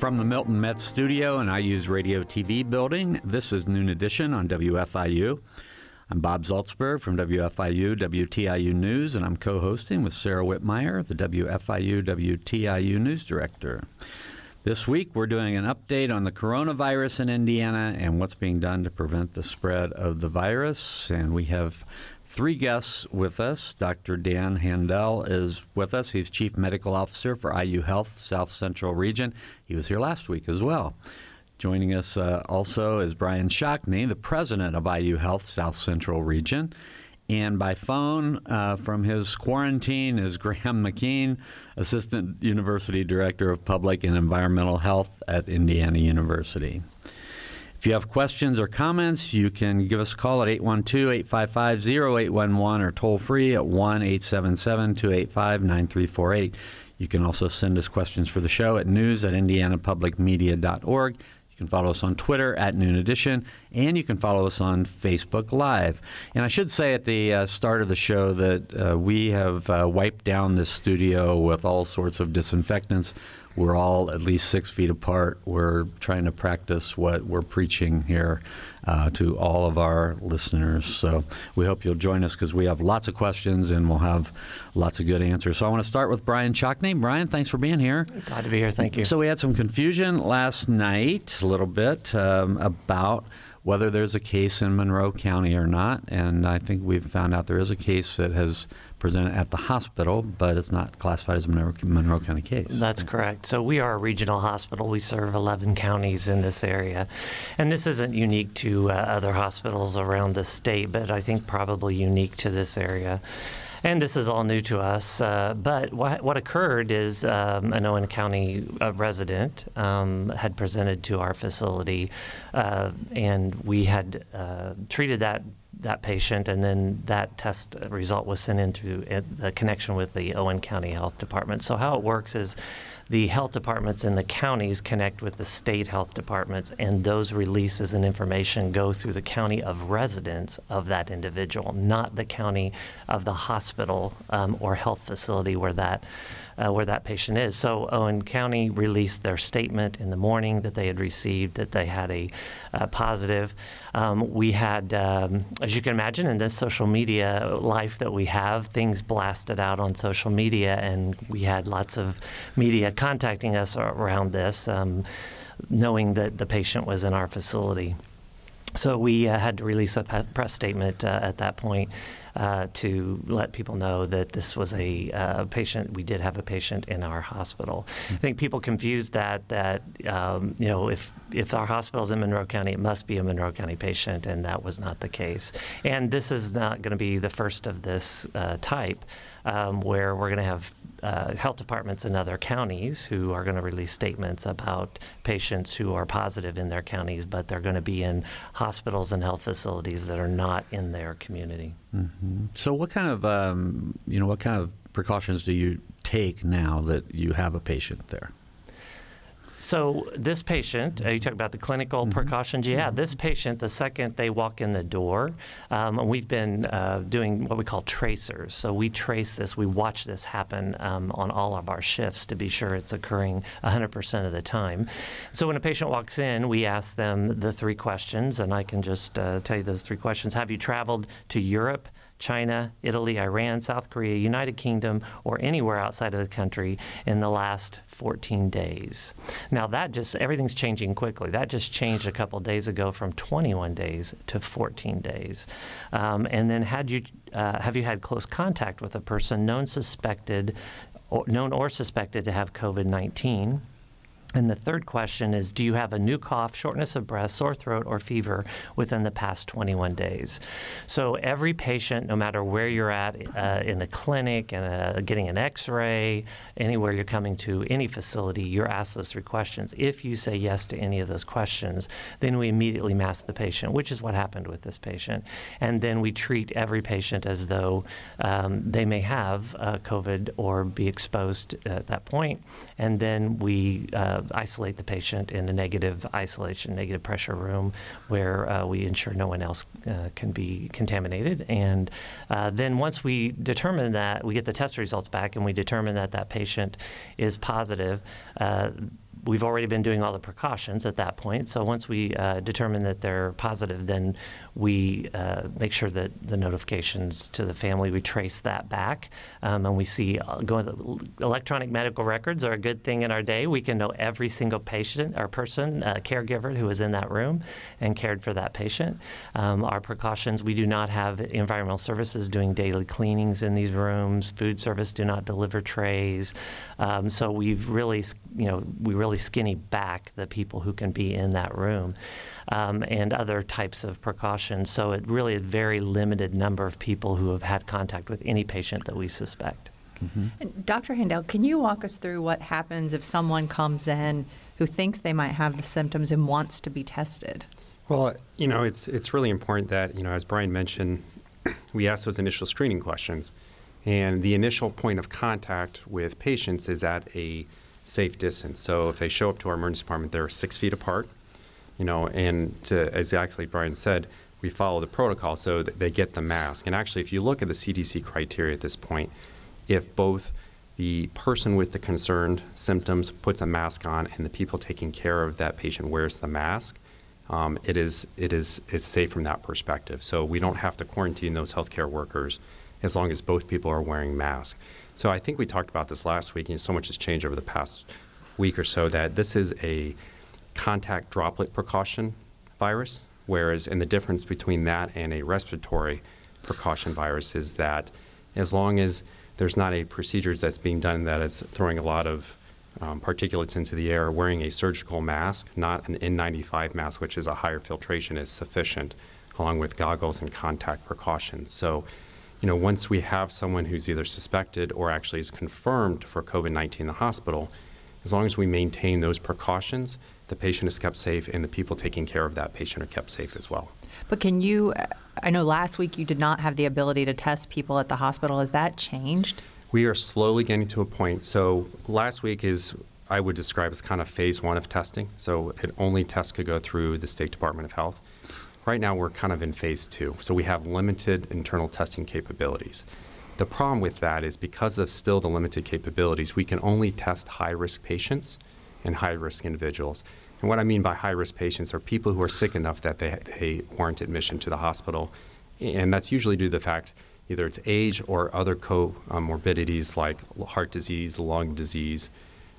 From the Milton Met Studio and IU's Radio TV building, this is Noon Edition on WFIU. I'm Bob Zaltsberg from WFIU WTIU News, and I'm co hosting with Sara Wittmeyer, the WFIU WTIU News Director. This week, we're doing an update on the coronavirus in Indiana and what's being done to prevent the spread of the virus. And we have three guests with us. Dr. Dan Handel is with us. He's Chief Medical Officer for IU Health South Central Region. He was here last week as well. Joining us uh, also is Brian Shockney, the President of IU Health South Central Region. And by phone uh, from his quarantine is Graham McKean, Assistant University Director of Public and Environmental Health at Indiana University. If you have questions or comments, you can give us a call at 812 855 0811 or toll free at 1 877 285 9348. You can also send us questions for the show at news at indianapublicmedia.org. You can follow us on Twitter at Noon Edition, and you can follow us on Facebook Live. And I should say at the uh, start of the show that uh, we have uh, wiped down this studio with all sorts of disinfectants we're all at least six feet apart. We're trying to practice what we're preaching here uh, to all of our listeners. So we hope you'll join us because we have lots of questions and we'll have lots of good answers. So I want to start with Brian Shockney. Brian, thanks for being here. Glad to be here. Thank you. So we had some confusion last night, a little bit, um, about whether there's a case in Monroe County or not. And I think we've found out there is a case that has presented at the hospital, but it's not classified as a Monroe, Monroe County case. That's correct. So we are a regional hospital. We serve 11 counties in this area. And this isn't unique to uh, other hospitals around the state, but I think probably unique to this area and this is all new to us. Uh, but what, what occurred is um, an Owen County uh, resident um, had presented to our facility, uh, and we had uh, treated that that patient, and then that test result was sent into the connection with the Owen County Health Department. So how it works is the health departments in the counties connect with the state health departments, and those releases and information go through the county of residence of that individual, not the county of the hospital um, or health facility where that uh, where that patient is. So Owen County released their statement in the morning that they had received that they had a uh, positive. Um, we had, um, as you can imagine, in this social media life that we have, things blasted out on social media, and we had lots of media contacting us around this, um, knowing that the patient was in our facility. So we uh, had to release a press statement uh, at that point uh, to let people know that this was a uh, patient. We did have a patient in our hospital. Mm-hmm. I think people confuse that that um, you know if if our hospital is in Monroe County, it must be a Monroe County patient, and that was not the case. And this is not going to be the first of this uh, type um, where we're going to have uh, health departments in other counties who are going to release statements about patients who are positive in their counties, but they're going to be in hospitals and health facilities that are not in their community. Mm-hmm. So, what kind of um, you know what kind of precautions do you take now that you have a patient there? So this patient, uh, you talk about the clinical mm-hmm. precautions. Yeah, mm-hmm. this patient, the second they walk in the door, um, we've been uh, doing what we call tracers. So we trace this, we watch this happen um, on all of our shifts to be sure it's occurring 100% of the time. So when a patient walks in, we ask them the three questions, and I can just uh, tell you those three questions. Have you traveled to Europe? China, Italy, Iran, South Korea, United Kingdom, or anywhere outside of the country in the last 14 days. Now, that just, everything's changing quickly. That just changed a couple days ago from 21 days to 14 days. Um, and then, had you, uh, have you had close contact with a person known suspected, or, known or suspected to have COVID 19? And the third question is Do you have a new cough, shortness of breath, sore throat, or fever within the past 21 days? So, every patient, no matter where you're at uh, in the clinic, and uh, getting an x ray, anywhere you're coming to, any facility, you're asked those three questions. If you say yes to any of those questions, then we immediately mask the patient, which is what happened with this patient. And then we treat every patient as though um, they may have uh, COVID or be exposed at that point. And then we uh, isolate the patient in a negative isolation, negative pressure room where uh, we ensure no one else uh, can be contaminated. And uh, then once we determine that, we get the test results back and we determine that that patient is positive uh, we've already been doing all the precautions at that point. So once we uh, determine that they're positive, then we uh, make sure that the notifications to the family we trace that back, um, and we see uh, going. Electronic medical records are a good thing in our day. We can know every single patient or person, uh, caregiver who was in that room and cared for that patient. Um, our precautions: we do not have environmental services doing daily cleanings in these rooms. Food service do not deliver trays. Um, so we've really, you know, we really skinny back the people who can be in that room um, and other types of precautions. So it really is a very limited number of people who have had contact with any patient that we suspect. Mm-hmm. Dr. Handel, can you walk us through what happens if someone comes in who thinks they might have the symptoms and wants to be tested? Well, you know, it's it's really important that you know, as Brian mentioned, we ask those initial screening questions, and the initial point of contact with patients is at a safe distance. So if they show up to our emergency department, they're six feet apart you know, and to, exactly like Brian said, we follow the protocol so they get the mask. And actually, if you look at the CDC criteria at this point, if both the person with the concerned symptoms puts a mask on and the people taking care of that patient wears the mask, um, it is it is it's safe from that perspective. So we don't have to quarantine those healthcare workers as long as both people are wearing masks. So I think we talked about this last week, and so much has changed over the past week or so that this is a contact droplet precaution virus, whereas and the difference between that and a respiratory precaution virus is that as long as there's not a procedure that's being done that is throwing a lot of um, particulates into the air, wearing a surgical mask, not an N95 mask, which is a higher filtration, is sufficient, along with goggles and contact precautions. So, you know, once we have someone who's either suspected or actually is confirmed for COVID 19 in the hospital, as long as we maintain those precautions, the patient is kept safe and the people taking care of that patient are kept safe as well. But can you, I know last week you did not have the ability to test people at the hospital. Has that changed? We are slowly getting to a point. So last week is, I would describe as kind of phase one of testing. So it only tests could go through the State Department of Health. Right now, we're kind of in phase two. So we have limited internal testing capabilities. The problem with that is because of still the limited capabilities, we can only test high risk patients and high risk individuals. And what I mean by high risk patients are people who are sick enough that they, they warrant admission to the hospital. And that's usually due to the fact either it's age or other comorbidities like heart disease, lung disease,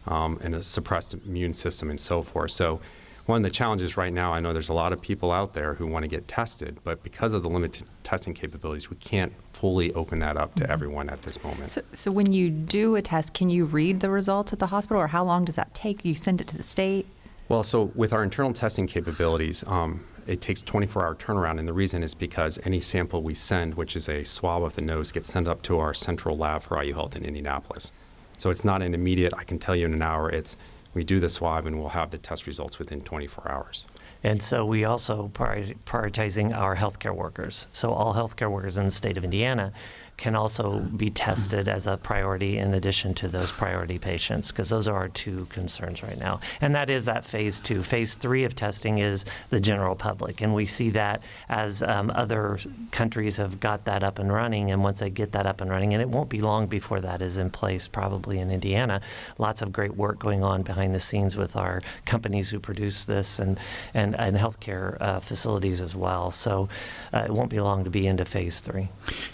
um, and a suppressed immune system and so forth. So, one of the challenges right now, I know there's a lot of people out there who want to get tested, but because of the limited testing capabilities, we can't fully open that up to mm-hmm. everyone at this moment. So, so, when you do a test, can you read the results at the hospital, or how long does that take? You send it to the state? Well, so with our internal testing capabilities, um, it takes 24 hour turnaround, and the reason is because any sample we send, which is a swab of the nose, gets sent up to our central lab for IU Health in Indianapolis. So it's not an immediate, I can tell you in an hour, it's we do the swab and we'll have the test results within 24 hours. And so we also prioritizing our healthcare workers. So all healthcare workers in the state of Indiana can also be tested as a priority in addition to those priority patients, because those are our two concerns right now. And that is that phase two. Phase three of testing is the general public. And we see that as um, other countries have got that up and running. And once they get that up and running, and it won't be long before that is in place, probably in Indiana, lots of great work going on behind the scenes with our companies who produce this and, and, and healthcare uh, facilities as well. So uh, it won't be long to be into phase three.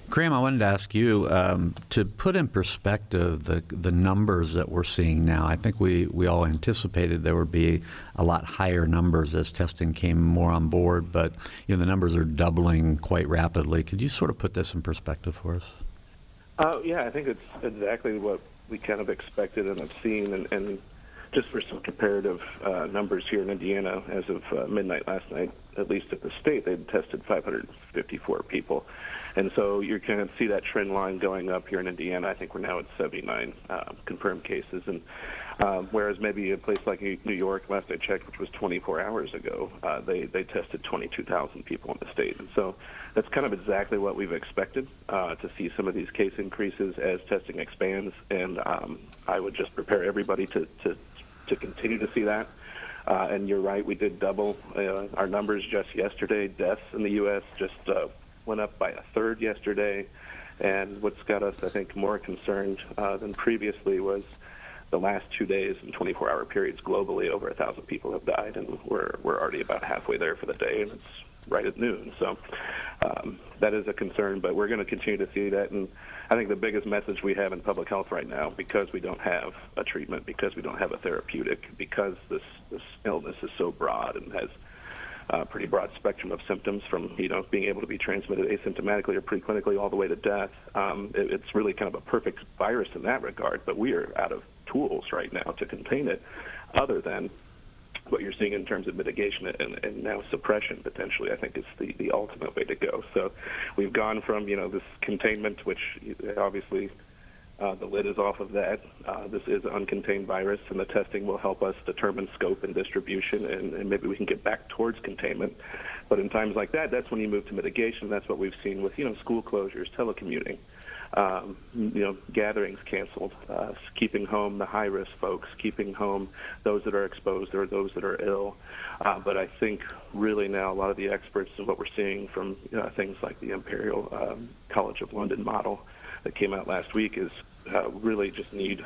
Graham, I wanted to ask you um, to put in perspective the the numbers that we're seeing now. I think we, we all anticipated there would be a lot higher numbers as testing came more on board, but you know the numbers are doubling quite rapidly. Could you sort of put this in perspective for us? Uh, yeah, I think it's exactly what we kind of expected and have seen, and, and just for some comparative uh, numbers here in Indiana, as of uh, midnight last night, at least at the state, they'd tested 554 people. And so you're going to see that trend line going up here in Indiana. I think we're now at 79 uh, confirmed cases. And um, whereas maybe a place like New York, last I checked, which was 24 hours ago, uh, they, they tested 22,000 people in the state. And so that's kind of exactly what we've expected uh, to see some of these case increases as testing expands. And um, I would just prepare everybody to, to, to continue to see that. Uh, and you're right, we did double uh, our numbers just yesterday. Deaths in the U.S. just uh, went up by a third yesterday. And what's got us, I think, more concerned uh, than previously was the last two days and 24-hour periods globally, over a thousand people have died, and we're we're already about halfway there for the day, and it's right at noon. So um, that is a concern, but we're going to continue to see that. And I think the biggest message we have in public health right now, because we don't have a treatment, because we don't have a therapeutic, because this this illness is so broad and has uh, pretty broad spectrum of symptoms from you know being able to be transmitted asymptomatically or preclinically all the way to death. Um, it, it's really kind of a perfect virus in that regard, but we are out of tools right now to contain it, other than what you're seeing in terms of mitigation and, and now suppression potentially. I think is the, the ultimate way to go. So we've gone from you know this containment, which obviously uh, the lid is off of that. Uh, this is an uncontained virus, and the testing will help us determine scope and distribution, and, and, maybe we can get back towards containment. But in times like that, that's when you move to mitigation. That's what we've seen with you know school closures, telecommuting, um, you know gatherings canceled, uh, keeping home the high-risk folks, keeping home those that are exposed or those that are ill. Uh, but I think really now a lot of the experts and what we're seeing from you know, things like the Imperial um, College of London model that came out last week is uh, really just need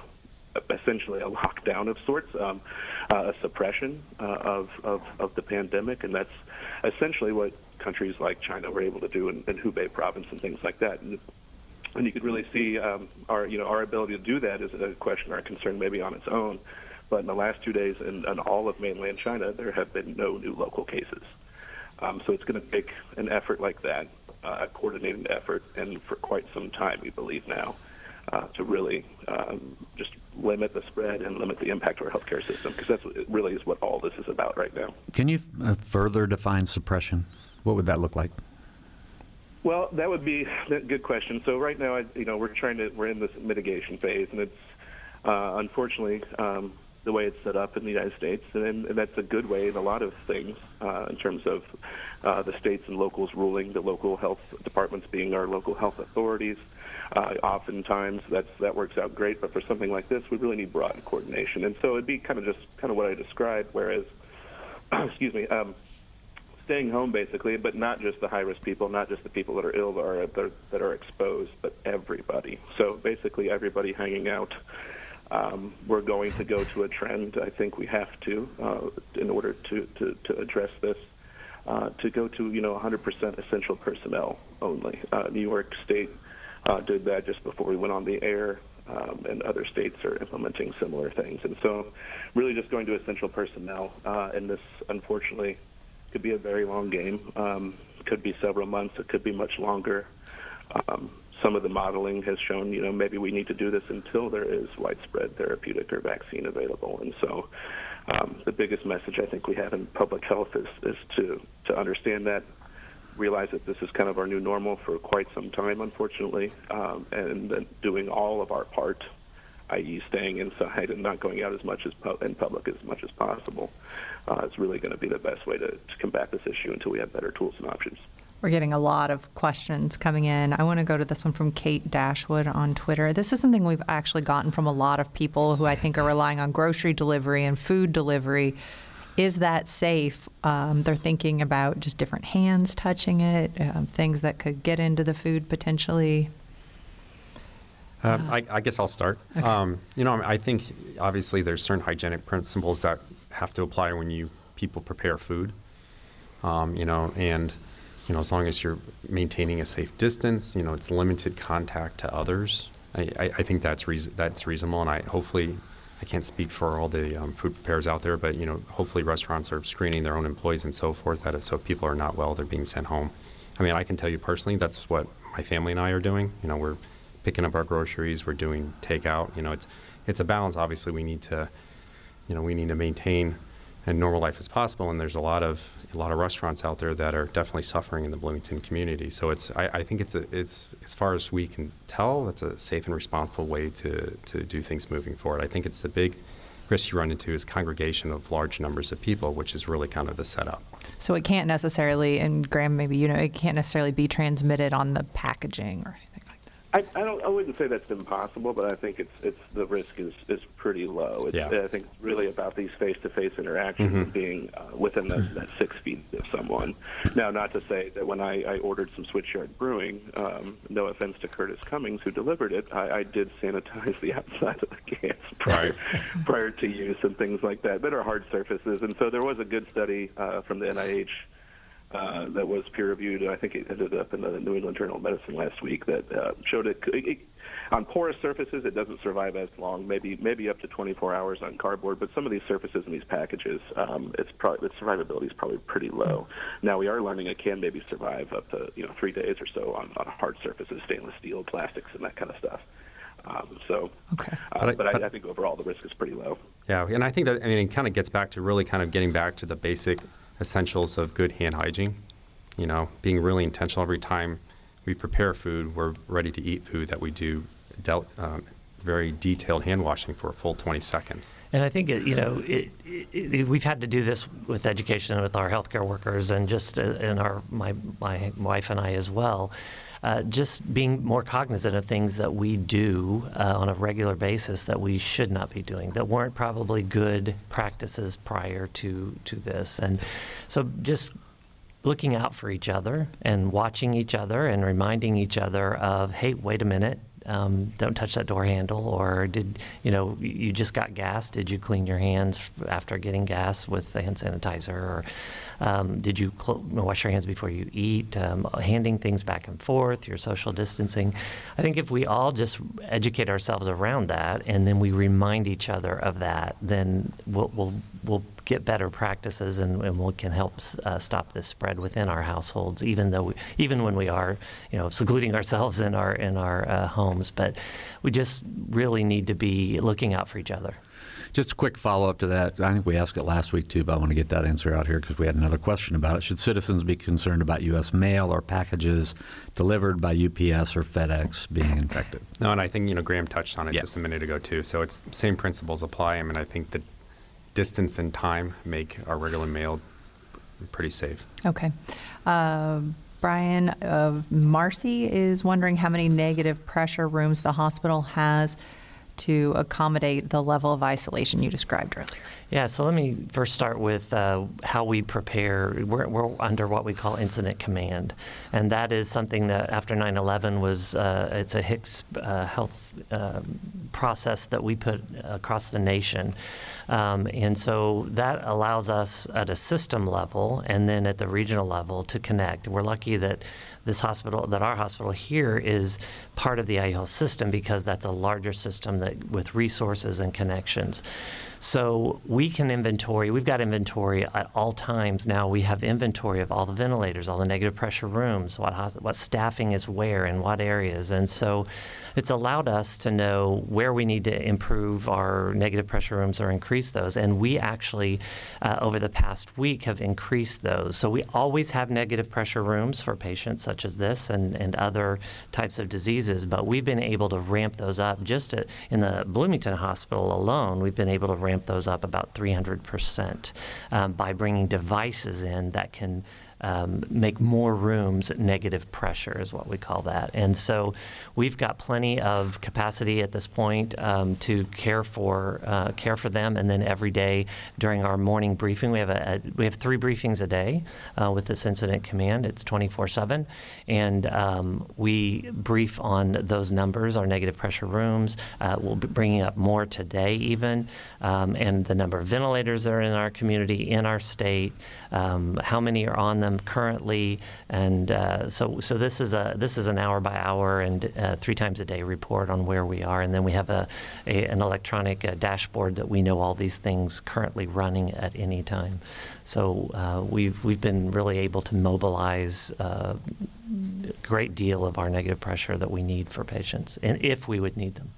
essentially a lockdown of sorts, um, uh, a suppression uh, of, of, of the pandemic, and that's essentially what countries like China were able to do in, in Hubei province and things like that. And, and you could really see um, our you know our ability to do that is a question or a concern maybe on its own. But in the last two days, in, in all of mainland China, there have been no new local cases. Um, so it's going to take an effort like that, uh, a coordinated effort, and for quite some time, we believe now, uh, to really um, just limit the spread and limit the impact to our healthcare system, because that's really is what all this is about right now. Can you uh, further define suppression? What would that look like? Well, that would be a good question. So right now, you know, we're trying to we're in this mitigation phase, and it's uh, unfortunately um, the way it's set up in the United States, and, and that's a good way in a lot of things uh, in terms of uh, the states and locals ruling, the local health departments being our local health authorities. Uh, oftentimes that's that works out great, but for something like this, we really need broad coordination, and so it'd be kind of just kind of what I described. Whereas, excuse me. Um, staying home basically, but not just the high risk people, not just the people that are ill that are, that are exposed, but everybody. So basically, everybody hanging out. Um, we're going to go to a trend. I think we have to, uh, in order to, to, to address this, uh, to go to you know 100% essential personnel only. Uh, New York State uh, did that just before we went on the air. Um, and other states are implementing similar things. And so, really, just going to essential personnel. Uh, and this, unfortunately, could be a very long game. Um, could be several months. It could be much longer. Um, some of the modeling has shown, you know, maybe we need to do this until there is widespread therapeutic or vaccine available. And so, um, the biggest message I think we have in public health is, is to to understand that, realize that this is kind of our new normal for quite some time, unfortunately, um, and doing all of our part i.e., staying inside and not going out as much as pu- in public as much as possible, uh, is really going to be the best way to, to combat this issue until we have better tools and options. We're getting a lot of questions coming in. I want to go to this one from Kate Dashwood on Twitter. This is something we've actually gotten from a lot of people who I think are relying on grocery delivery and food delivery. Is that safe? Um, they're thinking about just different hands touching it, um, things that could get into the food potentially. Um, I, I, guess I'll start. Okay. Um, you know, I think obviously there's certain hygienic principles that have to apply when you people prepare food. Um, you know, and you know, as long as you're maintaining a safe distance, you know, it's limited contact to others. I, I, I think that's reason, that's reasonable, and I hopefully I can't speak for all the um, food preparers out there, but you know, hopefully restaurants are screening their own employees and so forth. That is, so if people are not well, they're being sent home. I mean, I can tell you personally, that's what my family and I are doing. You know, we're picking up our groceries. We're doing takeout. You know, it's it's a balance. Obviously, we need to you know, we need to maintain a normal life as possible. And there's a lot of a lot of restaurants out there that are definitely suffering in the Bloomington community. So it's I, I think it's a, it's as far as we can tell, it's a safe and responsible way to to do things moving forward. I think it's the big risk you run into is congregation of large numbers of people, which is really kind of the setup. So it can't necessarily, and Graham, maybe you know, it can't necessarily be transmitted on the packaging or. I, I don't. I wouldn't say that's impossible, but I think it's it's the risk is is pretty low. It's, Yeah. I think it's really about these face-to-face interactions Mhm. being uh, within the, that six feet of someone. Now, not to say that when I, I ordered some Switchyard Brewing, um, no offense to Curtis Cummings who delivered it, I, I did sanitize the outside of the cans prior prior to use and things like that that are hard surfaces. And so there was a good study uh, from the NIH uh, that was peer reviewed. I think it ended up in the New England Journal of Medicine last week that uh, showed it, it, it on porous surfaces it doesn't survive as long, maybe maybe up to 24 hours on cardboard. But some of these surfaces in these packages, um, it's probably the survivability is probably pretty low. Now we are learning it can maybe survive up to you know three days or so on, on hard surfaces, stainless steel, plastics, and that kind of stuff. Um, so, Okay. uh, But I- but, I, but- I think overall the risk is pretty low. Yeah, and I think that I mean it kind of gets back to really kind of getting back to the basic essentials of good hand hygiene. You know, being really intentional every time we prepare food, we're ready to eat food that we do del- um, very detailed hand washing for a full 20 seconds. And I think you know it, it, we've had to do this with education with our healthcare workers and just uh, in our my my wife and I as well. Uh, just being more cognizant of things that we do uh, on a regular basis that we should not be doing that weren't probably good practices prior to to this, and so just looking out for each other and watching each other and reminding each other of, hey, wait a minute, um, don't touch that door handle, or did you know you just got gas? Did you clean your hands after getting gas with the hand sanitizer, or um, did you cl- wash your hands before you eat? Um, handing things back and forth, your social distancing. I think if we all just educate ourselves around that, and then we remind each other of that, then we'll we'll, we'll get better practices and, and we can help uh, stop this spread within our households, even though we, even when we are, you know, secluding ourselves in our in our uh, homes. But we just really need to be looking out for each other. Just a quick follow up to that. I think we asked it last week too, but I want to get that answer out here because we had another question about it. Should citizens be concerned about U.S. mail or packages delivered by UPS or FedEx being infected? No, and I think you know Graham touched on it Yeah. just a minute ago too. So it's same principles apply. I mean, I think the distance and time make our regular mail pretty safe. Okay. Um Brian of Marcy is wondering how many negative pressure rooms the hospital has to accommodate the level of isolation you described earlier. Yeah, so let me first start with uh, how we prepare. We're, we're under what we call incident command, and that is something that after 9/11 was uh, it's a HICS uh, health uh, process that we put across the nation, um, and so that allows us at a system level and then at the regional level to connect. We're lucky that this hospital, that our hospital here is part of the IU Health system because that's a larger system that with resources and connections. So we can inventory. We've got inventory at all times now. We have inventory of all the ventilators, all the negative pressure rooms, what what staffing is where in what areas, and so it's allowed us to know where we need to improve our negative pressure rooms or increase those. And we actually, uh, over the past week, have increased those. So we always have negative pressure rooms for patients such as this and, and other types of diseases, but we've been able to ramp those up just in the Bloomington Hospital alone. We've been able to ramp those up about 300% um, by bringing devices in that can um, make more rooms at negative pressure, is what we call that. And so we've got plenty of capacity at this point um, to care for uh, care for them. And then every day during our morning briefing, we have a, a we have three briefings a day uh, with this incident command. It's 24/7, and um, we brief on those numbers, our negative pressure rooms. Uh, we'll be bringing up more today, even, um, and the number of ventilators that are in our community, in our state, um, how many are on them currently, and uh, so so this is a this is an hour by hour and uh, three times a day report on where we are, and then we have a, a an electronic uh, dashboard that we know all these things currently running at any time. So uh, we've we've been really able to mobilize. Uh, a great deal of our negative pressure that we need for patients, and if we would need them.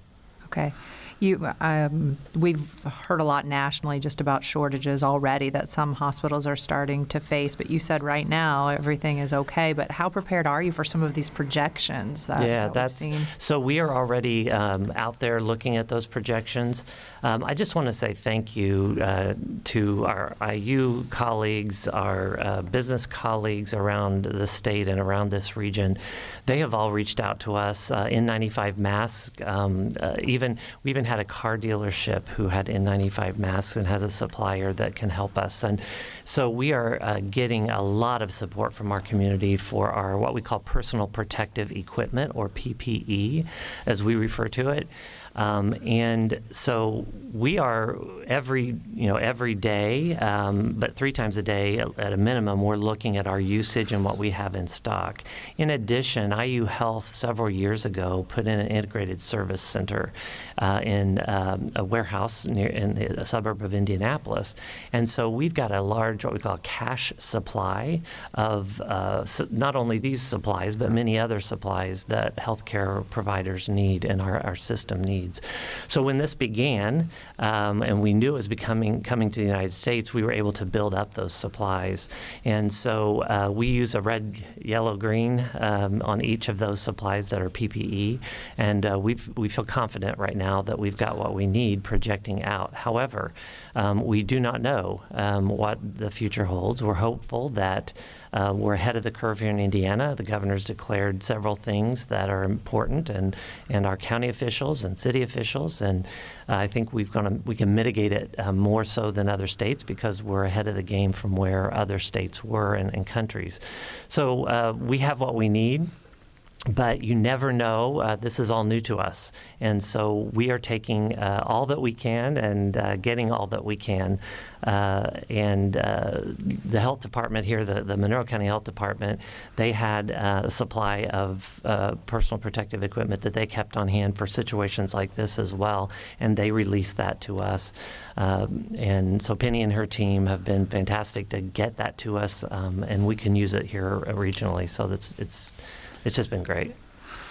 Okay. You, um, we've heard a lot nationally just about shortages already that some hospitals are starting to face. But you said right now everything is okay. But how prepared are you for some of these projections? That, yeah, that that's so we are already um, out there looking at those projections. Um, I just want to say thank you uh, to our IU colleagues, our uh, business colleagues around the state and around this region. They have all reached out to us. Uh, N95 masks. Um, uh, even we even had a car dealership who had N95 masks and has a supplier that can help us. And so we are uh, getting a lot of support from our community for our what we call personal protective equipment or PPE, as we refer to it. Um, and so we are every you know every day, um, but three times a day at, at, a minimum, we're looking at our usage and what we have in stock. In addition, IU Health several years ago put in an integrated service center uh, in um, a warehouse near in a suburb of Indianapolis, and so we've got a large what we call cache supply of uh, not only these supplies but many other supplies that healthcare providers need and our, our system needs. So when this began, um, and we knew it was becoming coming to the United States, we were able to build up those supplies. And so uh, we use a red, yellow, green um, on each of those supplies that are PPE, and uh, we we feel confident right now that we've got what we need projecting out. However, um, we do not know um, what the future holds. We're hopeful that. Uh, we're ahead of the curve here in Indiana. The governor's declared several things that are important, and, and our county officials and city officials. And uh, I think we've gonna, we can mitigate it uh, more so than other states because we're ahead of the game from where other states were and, and countries. So uh, we have what we need but you never know. Uh, this is all new to us. And so we are taking uh, all that we can and uh, getting all that we can. Uh, and uh, the health department here, the, the Monroe County Health Department, they had uh, a supply of personal protective equipment that they kept on hand for situations like this as well. And they released that to us. Um, and so Penny and her team have been fantastic to get that to us, um, and we can use it here regionally. So that's it's it's just been great.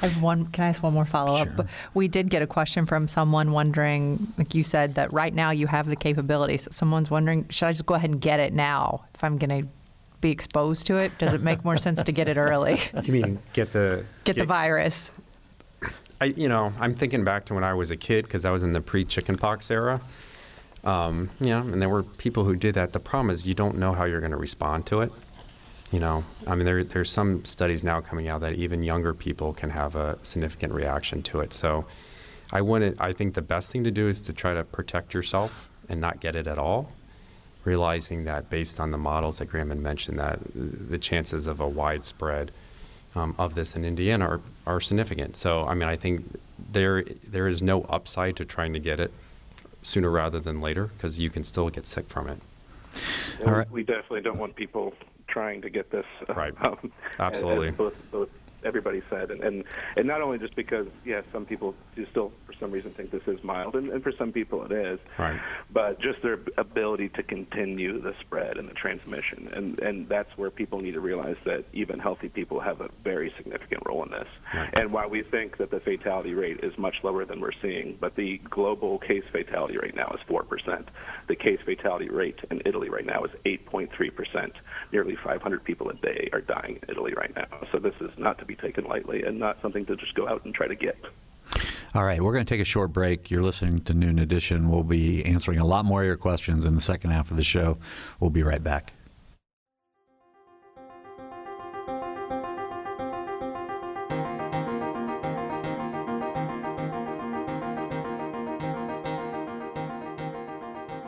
I have one. Can I ask one more follow up? Sure. We did get a question from someone wondering, like you said, that right now you have the capabilities. Someone's wondering, should I just go ahead and get it now if I'm going to be exposed to it? Does it make more sense to get it early? You mean get the get, get the virus? I, you know, I'm thinking back to when I was a kid because I was in the pre-chickenpox era. Um, yeah, and there were people who did that. The problem is you don't know how you're going to respond to it. You know, I mean, there, there's some studies now coming out that even younger people can have a significant reaction to it. So, I wouldn't. I think the best thing to do is to try to protect yourself and not get it at all. Realizing that based on the models that Graham had mentioned, that the chances of a widespread um, of this in Indiana are, are significant. So, I mean, I think there there is no upside to trying to get it sooner rather than later because you can still get sick from it. All right. We definitely don't want people trying to get this. Right. Um, Absolutely. both, both everybody said, and, and and not only just because yes, some people do still some reason think this is mild, and, and for some people it is, right. but just their ability to continue the spread and the transmission, and and that's where people need to realize that even healthy people have a very significant role in this. Right. And while we think that the fatality rate is much lower than we're seeing, but the global case fatality rate now is four percent. The case fatality rate in Italy right now is 8.3 percent. Nearly 500 people a day are dying in Italy right now. So this is not to be be taken lightly and not something to just go out and try to get. All right, we're going to take a short break. You're listening to Noon Edition. We'll be answering a lot more of your questions in the second half of the show. We'll be right back.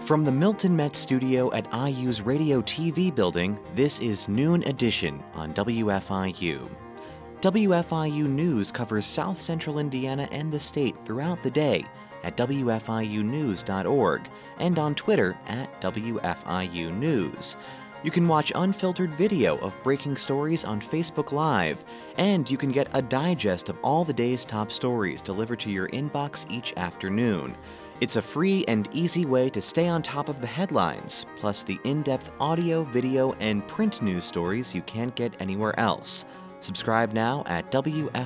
From the Milton Met studio at IU's Radio TV building, this is Noon Edition on WFIU. WFIU News covers South Central Indiana and the state throughout the day at WFIUnews.org and on Twitter at WFIU News. You can watch unfiltered video of breaking stories on Facebook Live, and you can get a digest of all the day's top stories delivered to your inbox each afternoon. It's a free and easy way to stay on top of the headlines, plus the in depth audio, video, and print news stories you can't get anywhere else. Subscribe now at WFIUnews.org.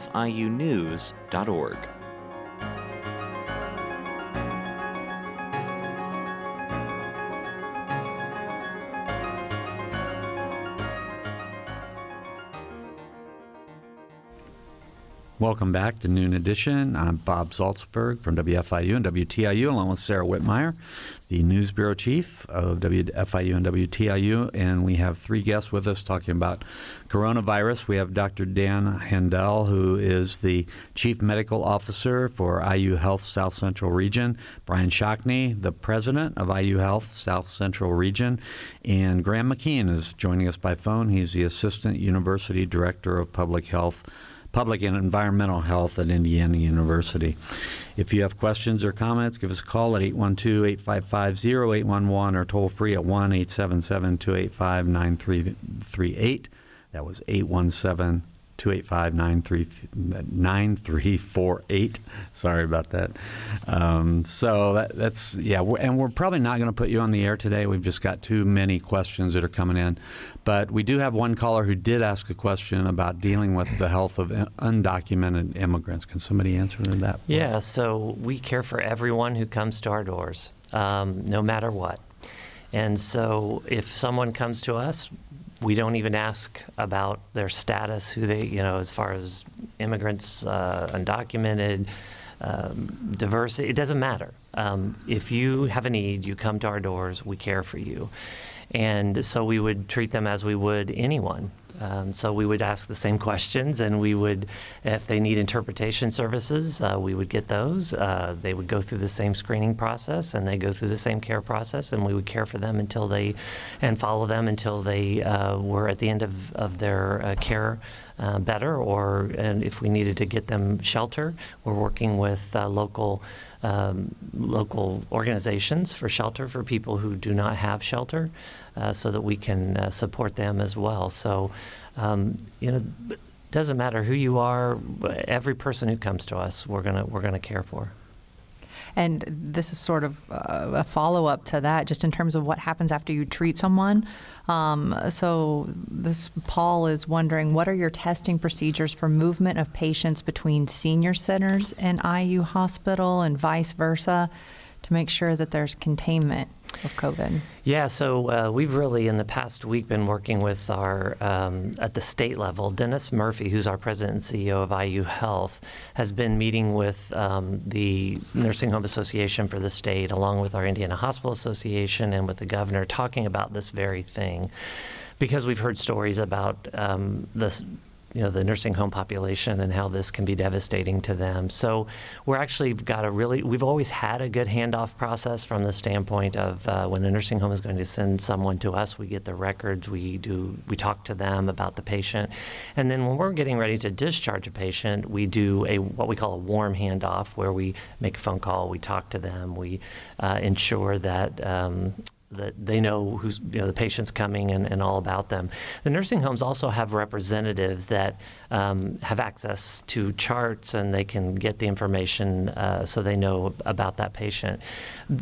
Welcome back to Noon Edition. I'm Bob Zaltsberg from WFIU and WTIU, along with Sara Wittmeyer, the News Bureau Chief of WFIU and WTIU. And we have three guests with us talking about coronavirus. We have Dr. Dan Handel, who is the Chief Medical Officer for IU Health South Central Region, Brian Shockney, the President of IU Health South Central Region, and Graham McKeon is joining us by phone. He's the Assistant University Director of Public Health Public and Environmental Health at Indiana University. If you have questions or comments, give us a call at 812 855 0811 or toll free at 1 877 285 9338. That was 817 285 9348. Sorry about that. Um, so that, that's, yeah, we're, and we're probably not going to put you on the air today. We've just got too many questions that are coming in. But we do have one caller who did ask a question about dealing with the health of undocumented immigrants. Can somebody answer that? Yeah, so we care for everyone who comes to our doors, um, no matter what. And so if someone comes to us, we don't even ask about their status, who they, you know, as far as immigrants, uh, undocumented, um, diversity. It doesn't matter. Um, if you have a need, you come to our doors. We care for you, and so we would treat them as we would anyone. Um, so we would ask the same questions, and we would, if they need interpretation services, uh, we would get those. Uh, they would go through the same screening process, and they go through the same care process, and we would care for them until they, and follow them until they uh, were at the end of, of their uh, care. Uh, better, or and if we needed to get them shelter, we're working with uh, local um, local organizations for shelter for people who do not have shelter, uh, so that we can uh, support them as well. So, um, you know, it doesn't matter who you are. Every person who comes to us, we're gonna we're gonna care for. And this is sort of uh, a follow up to that, just in terms of what happens after you treat someone. Um, so, this Paul is wondering what are your testing procedures for movement of patients between senior centers and IU hospital and vice versa to make sure that there's containment? Of COVID? Yeah, so uh, we've really in the past week been working with our um, at the state level. Dennis Murphy, who's our president and CEO of IU Health, has been meeting with um, the Nursing Home Association for the state, along with our Indiana Hospital Association and with the governor, talking about this very thing because we've heard stories about um, this you know the nursing home population and how this can be devastating to them. So we're actually got a really we've always had a good handoff process from the standpoint of uh, when a nursing home is going to send someone to us, we get the records, we do we talk to them about the patient, and then when we're getting ready to discharge a patient, we do a what we call a warm handoff where we make a phone call, we talk to them, we uh, ensure that. Um, that they know who's you know the patients coming and, and all about them. The nursing homes also have representatives that um, have access to charts and they can get the information uh, so they know about that patient.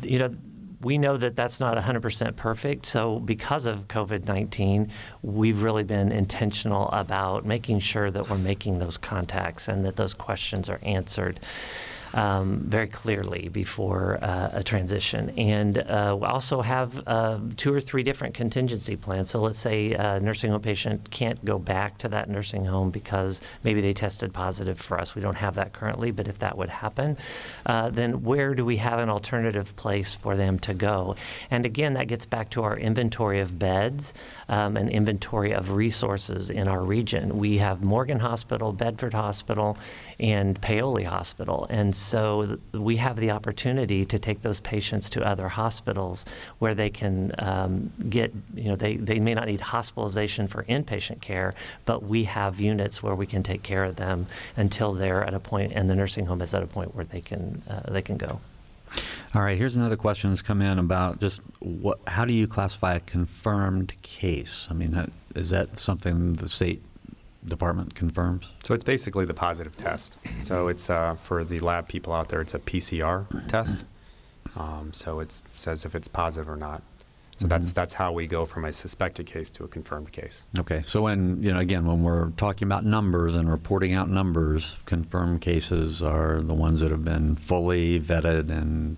You know. We know that that's not 100% perfect. So, because of COVID 19, we've really been intentional about making sure that we're making those contacts and that those questions are answered um, very clearly before uh, a transition. And uh, we also have uh, two or three different contingency plans. So let's say a nursing home patient can't go back to that nursing home because maybe they tested positive for us. We don't have that currently, but if that would happen, uh, then where do we have an alternative place for them to go? And again, that gets back to our inventory of beds um, and inventory of resources in our region. We have Morgan Hospital, Bedford Hospital, and Paoli Hospital. And we have the opportunity to take those patients to other hospitals where they can um, get, you know, they, they may not need hospitalization for inpatient care, but we have units where we can take care of them until they're at a point, and the nursing home is at a point where they can, uh, they can go. All right, here's another question that's come in about just what, how do you classify a confirmed case? I mean, is that something the state department confirms? So it's basically the positive test. So it's uh, for the lab people out there, it's a PCR test. Um, so it says if it's positive or not. So mm-hmm. that's that's how we go from a suspected case to a confirmed case. Okay. So when you know again when we're talking about numbers and reporting out numbers, confirmed cases are the ones that have been fully vetted and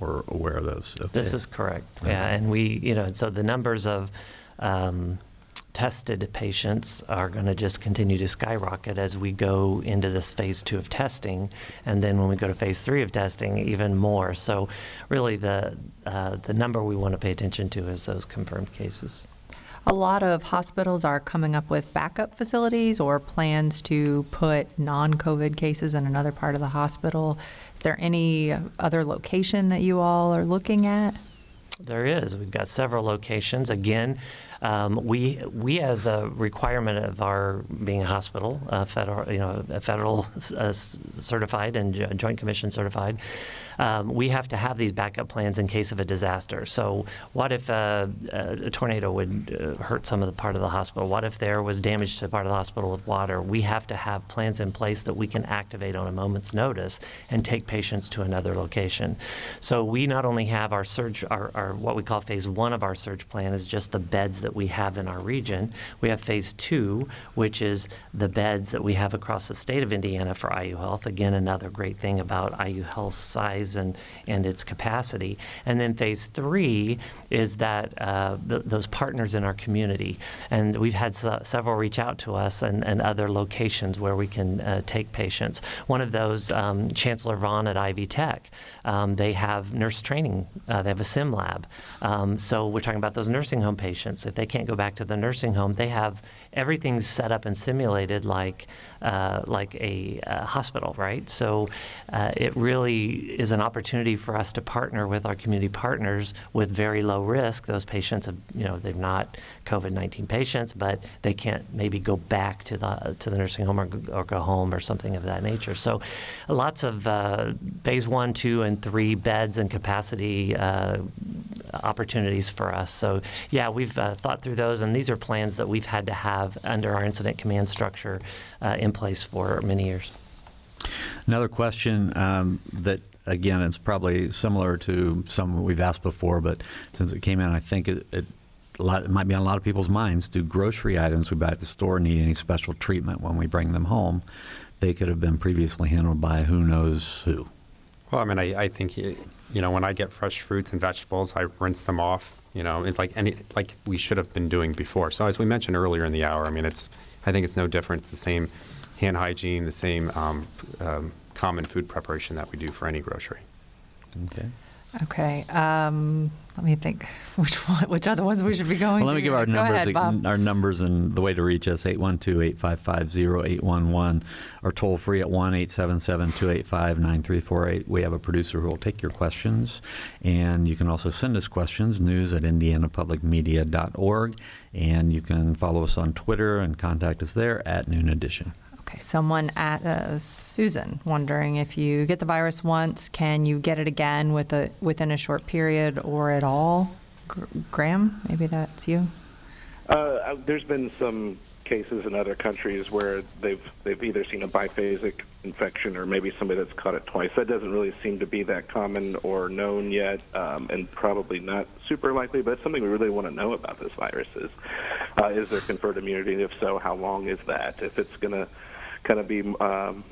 we're aware of those. Okay. This is correct. Okay. Yeah, and we you know so the numbers of um, tested patients are going to just continue to skyrocket as we go into this phase two of testing, and then when we go to phase three of testing, even more. So, really, the uh, the number we want to pay attention to is those confirmed cases. A lot of hospitals are coming up with backup facilities or plans to put non COVID cases in another part of the hospital. Is there any other location that you all are looking at? There is. We've got several locations. Again, um, we we as a requirement of our being a hospital, uh, federal you know federal uh, certified and Joint Commission certified, um, we have to have these backup plans in case of a disaster. So, what if a, a tornado would uh, hurt some of the part of the hospital? What if there was damage to part of the hospital with water? We have to have plans in place that we can activate on a moment's notice and take patients to another location. So, we not only have our surge, our, our what we call phase one of our surge plan is just the beds that we have in our region. We have phase two, which is the beds that we have across the state of Indiana for IU Health. Again, another great thing about IU Health's size and, and its capacity. And then phase three is that uh, th- those partners in our community. And we've had several reach out to us and, and other locations where we can uh, take patients. One of those, um, Chancellor Vaughn at Ivy Tech, um, they have nurse training, uh, they have a sim lab. Um, so we're talking about those nursing home patients. If they can't go back to the nursing home, they have everything's set up and simulated like uh, like a, a, hospital, right? So uh, it really is an opportunity for us to partner with our community partners with very low risk. Those patients have, you know, they're not COVID-19 patients, but they can't maybe go back to the to the nursing home or, or go home or something of that nature. So lots of uh, phase one, two, and three beds and capacity uh, opportunities for us. So yeah, we've uh, thought through those, and these are plans that we've had to have under our incident command structure uh, in place for many years. Another question um, that again, it's probably similar to some we've asked before, but since it came in, I think it, it, lot, it might be on a lot of people's minds. Do grocery items we buy at the store need any special treatment when we bring them home? They could have been previously handled by who knows who. Well, I mean, I, I think you know when I get fresh fruits and vegetables, I rinse them off. You know, it's like any like we should have been doing before. So as we mentioned earlier in the hour, I mean, it's I think it's no different. It's the same hand hygiene, the same um, um, common food preparation that we do for any grocery. Okay. Okay. Um, let me think. Which one, which other ones we should be going? Well, let me give our Go numbers. ahead, our numbers and the way to reach us: 812-855-0811 or toll free at one 285 9348 We have a producer who will take your questions, and you can also send us questions. News at indianapublicmedia.org, and you can follow us on Twitter and contact us there at Noon Edition. Okay, someone at uh, Susan wondering if you get the virus once, can you get it again with a within a short period or at all? Gr- Graham, maybe that's you. Uh, there's been some cases in other countries where they've they've either seen a biphasic infection or maybe somebody that's caught it twice. That doesn't really seem to be that common or known yet, um, and probably not super likely. But it's something we really want to know about this virus is uh, is there conferred immunity? If so, how long is that? If it's going to kind of be um,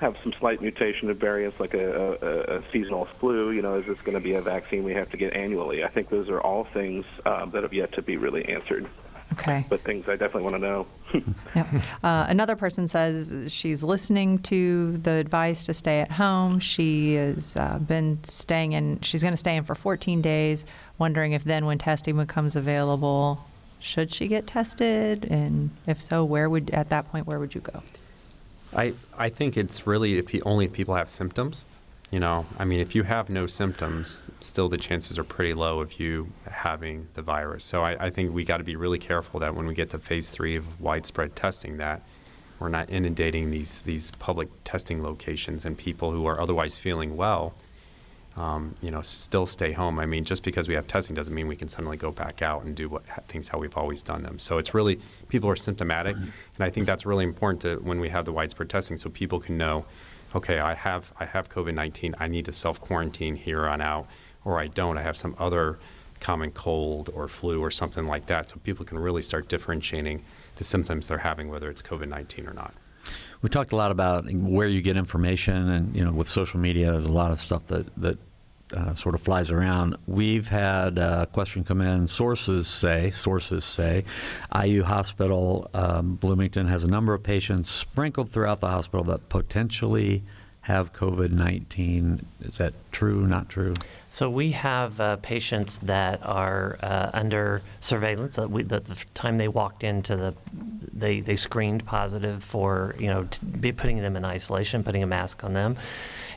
have some slight mutation of variants like a, a, a seasonal flu. You know, is this going to be a vaccine we have to get annually? I think those are all things um, that have yet to be really answered. Okay. But things I definitely want to know. yep. Uh, another person says she's listening to the advice to stay at home. She has uh, been staying in, she's going to stay in for 14 days, wondering if then when testing becomes available, should she get tested? And if so, where would, at that point, where would you go? I, I think it's really if only if people have symptoms. You know, I mean, if you have no symptoms, still the chances are pretty low of you having the virus. So I, I think we got to be really careful that when we get to phase three of widespread testing, that we're not inundating these these public testing locations and people who are otherwise feeling well um, you know, still stay home. I mean, just because we have testing doesn't mean we can suddenly go back out and do what things how we've always done them. So it's really people are symptomatic, and I think that's really important to when we have the widespread testing, so people can know, okay, I have I have COVID nineteen, I need to self quarantine here on out, or I don't, I have some other common cold or flu or something like that, so people can really start differentiating the symptoms they're having, whether it's COVID nineteen or not. We talked a lot about where you get information, and you know, with social media, there's a lot of stuff that that uh, sort of flies around. We've had a question come in. Sources say, sources say, IU Hospital um, Bloomington has a number of patients sprinkled throughout the hospital that potentially have COVID 19. Is that true, not true? So we have uh, patients that are uh, under surveillance. Uh, we, the, the, time they walked into the, they, they screened positive for, you know, be putting them in isolation, putting a mask on them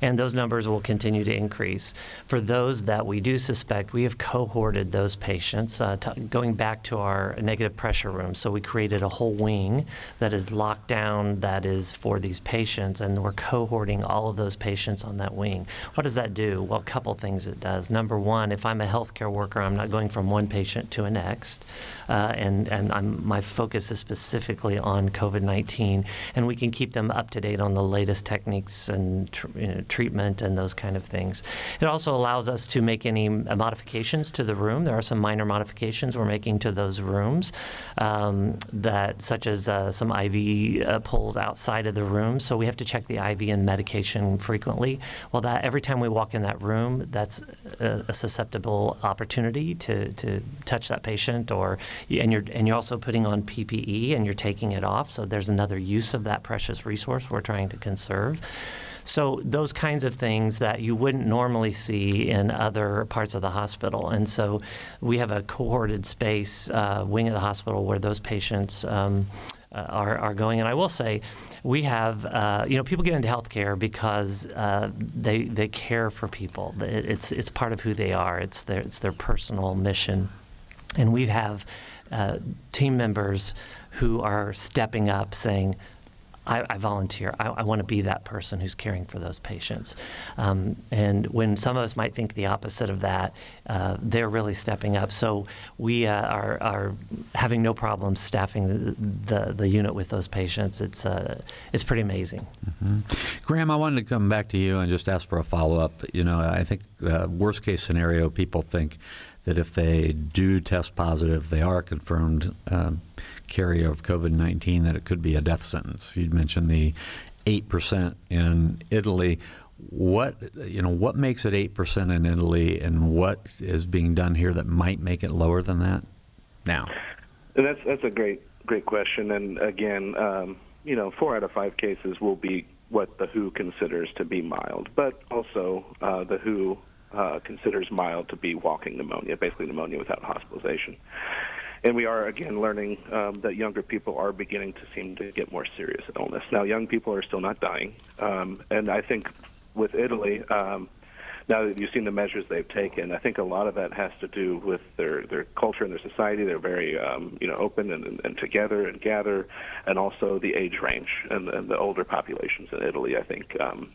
and those numbers will continue to increase. For those that we do suspect, we have cohorted those patients, uh, t- going back to our negative pressure room. So we created a whole wing that is locked down, that is for these patients, and we're cohorting all of those patients on that wing. What does that do? Well, a couple things it does. Number one, if I'm a healthcare worker, I'm not going from one patient to a next, uh, and and I'm, my focus is specifically on COVID-19, and we can keep them up to date on the latest techniques and tr- you know, treatment and those kind of things. It also allows us to make any modifications to the room. There are some minor modifications we're making to those rooms, um, that such as uh, some IV uh, outside of the room. So we have to check the IV and medication frequently. Well, that every time we walk in that room, that's a, a susceptible opportunity to, to touch that patient, or and you're and you're also putting on PPE and you're taking it off. So there's another use of that precious resource we're trying to conserve. So those kinds of things that you wouldn't normally see in other parts of the hospital. And so we have a cohorted space uh, wing of the hospital where those patients um, uh, are, are going. And I will say, we have, uh, you know, people get into healthcare because uh, they they care for people. It's it's part of who they are. It's their it's their personal mission, and we have uh, team members who are stepping up, saying, I, I volunteer. I, I want to be that person who's caring for those patients. Um, and when some of us might think the opposite of that, uh, they're really stepping up. So we uh, are, are, having no problems staffing the, the, the, unit with those patients. It's, uh, it's pretty amazing. Mm-hmm. Graham, I wanted to come back to you and just ask for a follow up. You know, I think uh, worst case scenario, people think that if they do test positive, they are confirmed um, carrier of COVID 19, that it could be a death sentence. You'd mentioned the 8% in Italy. What you know? What makes it eight percent in Italy, and what is being done here that might make it lower than that? Now, that's that's a great great question. And again, um, you know, four out of five cases will be what the WHO considers to be mild, but also uh, the WHO uh, considers mild to be walking pneumonia, basically pneumonia without hospitalization. And we are again learning um, that younger people are beginning to seem to get more serious illness. Now, young people are still not dying, um, and I think with Italy, um, now that you've seen the measures they've taken, I think a lot of that has to do with their their culture and their society. They're very um, you know open and, and, together and gather, and also the age range and, and the older populations in Italy. I think um,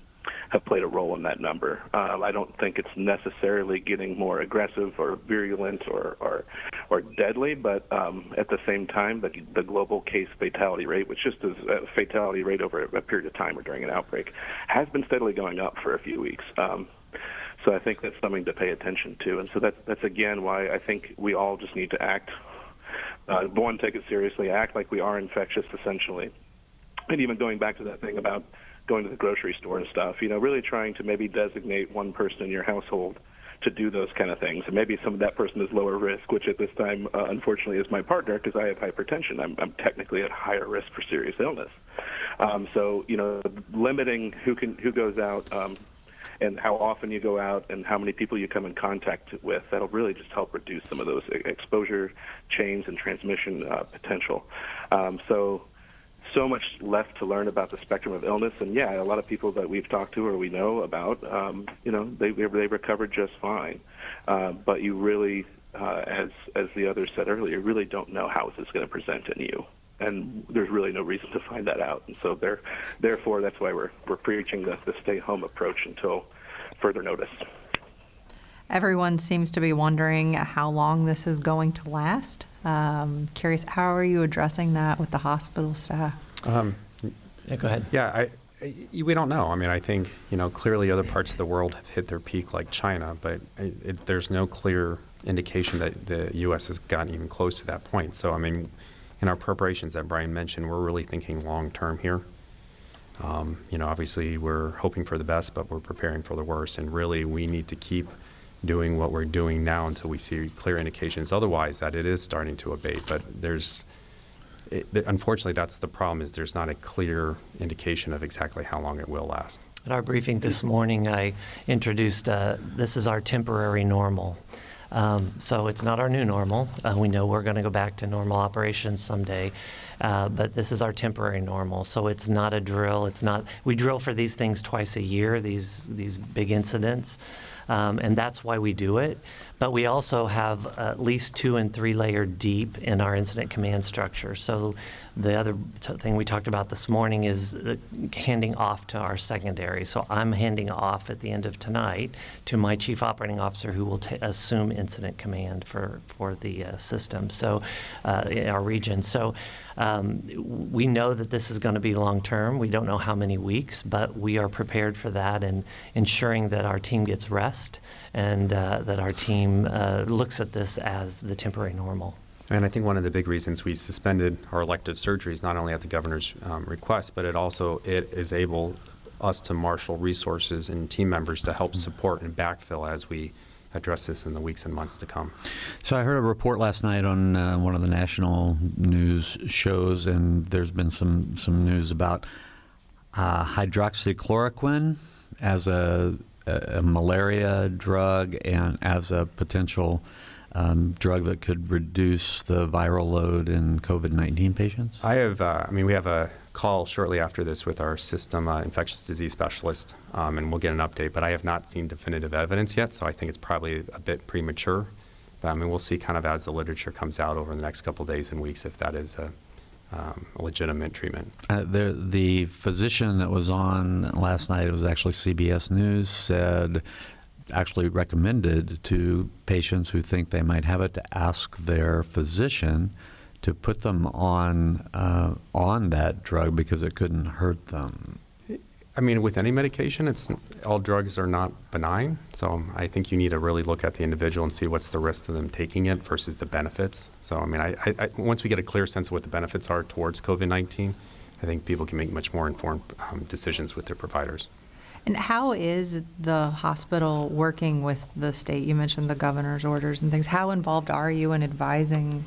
have played a role in that number. Uh, I don't think it's necessarily getting more aggressive or virulent or or, or deadly, but um, at the same time, the, the global case fatality rate, which just is a fatality rate over a period of time or during an outbreak, has been steadily going up for a few weeks. Um, so I think that's something to pay attention to, and so that's that's again why I think we all just need to act. Uh, one, take it seriously, act like we are infectious, essentially, and even going back to that thing about going to the grocery store and stuff, you know, really trying to maybe designate one person in your household to do those kind of things. And maybe some of that person is lower risk, which at this time, uh, unfortunately, is my partner because I have hypertension. I'm, I'm technically at higher risk for serious illness. Um, so, you know, limiting who can who goes out. Um, and how often you go out and how many people you come in contact with. That'll really just help reduce some of those exposure chains and transmission uh, potential. Um, so so much left to learn about the spectrum of illness. And yeah, a lot of people that we've talked to or we know about, um, you know, they they recovered just fine. Uh, but you really, uh, as as the others said earlier, really don't know how this is going to present in you. And there's really no reason to find that out. And so there, therefore, that's why we're we're preaching the, the stay home approach until further notice. Everyone seems to be wondering how long this is going to last. Um, curious, how are you addressing that with the hospital staff? Um, yeah, go ahead. Yeah, I, I, we don't know. I mean, I think you know clearly other parts of the world have hit their peak, like China, but it, it, there's no clear indication that the U.S. has gotten even close to that point. So, I mean, in our preparations that Brian mentioned, we're really thinking long term here. Um, you know, obviously we're hoping for the best, but we're preparing for the worst, and really we need to keep doing what we're doing now until we see clear indications otherwise that it is starting to abate. But there's, it, unfortunately, that's the problem is there's not a clear indication of exactly how long it will last. At our briefing this morning, I introduced uh, this is our temporary normal. Um, so it's not our new normal. Uh, we know we're going to go back to normal operations someday, uh, but this is our temporary normal. So it's not a drill. It's not. We drill for these things twice a year. These these big incidents, um, and that's why we do it. But we also have at least two and three layer deep in our incident command structure. So the other t- thing we talked about this morning is uh, handing off to our secondary. So I'm handing off at the end of tonight to my chief operating officer who will t- assume incident command for, for the uh, system, so uh, in our region. So um, we know that this is going to be long term. We don't know how many weeks, but we are prepared for that and ensuring that our team gets rest and uh, that our team uh, looks at this as the temporary normal. And I think one of the big reasons we suspended our elective surgeries, not only at the governor's um, request, but it also it is able us to marshal resources and team members to help support and backfill as we address this in the weeks and months to come. So I heard a report last night on uh, one of the national news shows, and there's been some some news about uh, hydroxychloroquine as a, a, malaria drug and as a potential um, drug that could reduce the viral load in COVID 19 patients? I have, uh, I mean, we have a call shortly after this with our system uh, infectious disease specialist, um, and we'll get an update. But I have not seen definitive evidence yet, so I think it's probably a bit premature. But I mean, we'll see kind of as the literature comes out over the next couple days and weeks if that is a, um, legitimate treatment. Uh, the, the physician that was on last night, it was actually CBS News, said actually recommended to patients who think they might have it to ask their physician to put them on uh, on that drug because it couldn't hurt them. I mean, with any medication, it's all drugs are not benign. So I think you need to really look at the individual and see what's the risk of them taking it versus the benefits. So I mean, I, I, once we get a clear sense of what the benefits are towards COVID nineteen, I think people can make much more informed um, decisions with their providers. And how is the hospital working with the state? You mentioned the governor's orders and things. How involved are you in advising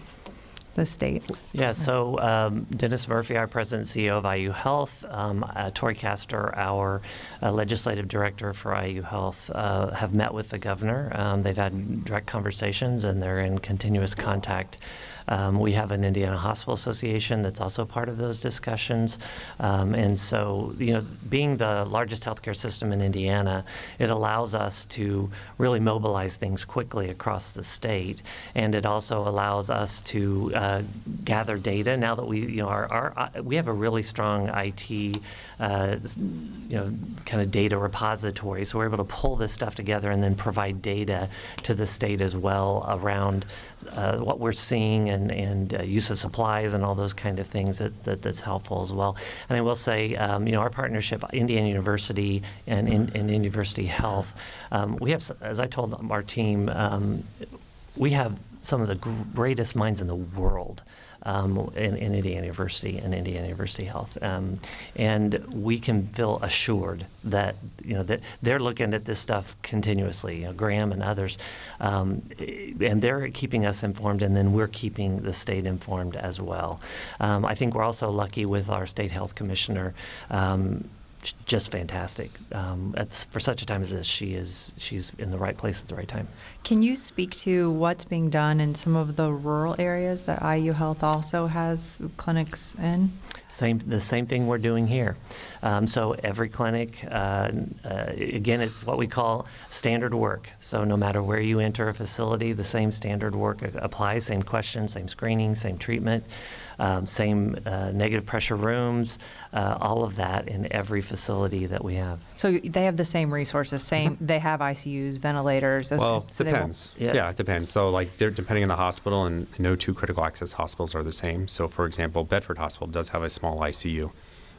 the state? Yeah, so um, Dennis Murphy, our president CEO of IU Health, um, uh, Tori Castor, our uh, legislative director for IU Health, uh, have met with the governor. Um, they've had direct conversations and they're in continuous contact um, we have an Indiana Hospital Association that's also part of those discussions. Um, and so, you know, being the largest healthcare system in Indiana, it allows us to really mobilize things quickly across the state. And it also allows us to uh, gather data now that we, you know, our, our, uh, we have a really strong IT, uh, you know, kind of data repository. So we're able to pull this stuff together and then provide data to the state as well around uh, what we're seeing and, and uh, use of supplies and all those kind of things that, that, that's helpful as well. And I will say, um, you know, our partnership, Indiana University and, and, and University Health, um, we have, as I told our team, um, we have some of the greatest minds in the world um, in, in, Indiana University and Indiana University Health, um, and we can feel assured that you know that they're looking at this stuff continuously. You know, Graham and others, um, and they're keeping us informed, and then we're keeping the state informed as well. Um, I think we're also lucky with our state health commissioner um, just fantastic. Um, for such a time as this, she is she's in the right place at the right time. Can you speak to what's being done in some of the rural areas that IU Health also has clinics in? Same, the same thing we're doing here. Um, so every clinic, uh, uh, again, it's what we call standard work. So no matter where you enter a facility, the same standard work applies. Same questions, same screening, same treatment um, same uh, negative pressure rooms, uh, all of that in every facility that we have. So they have the same resources, same. Mm-hmm. They have ICUs, ventilators. Those well, so depends. Yeah. yeah. it depends. So like they're depending on the hospital, and no two critical access hospitals are the same. So for example, Bedford Hospital does have a small ICU.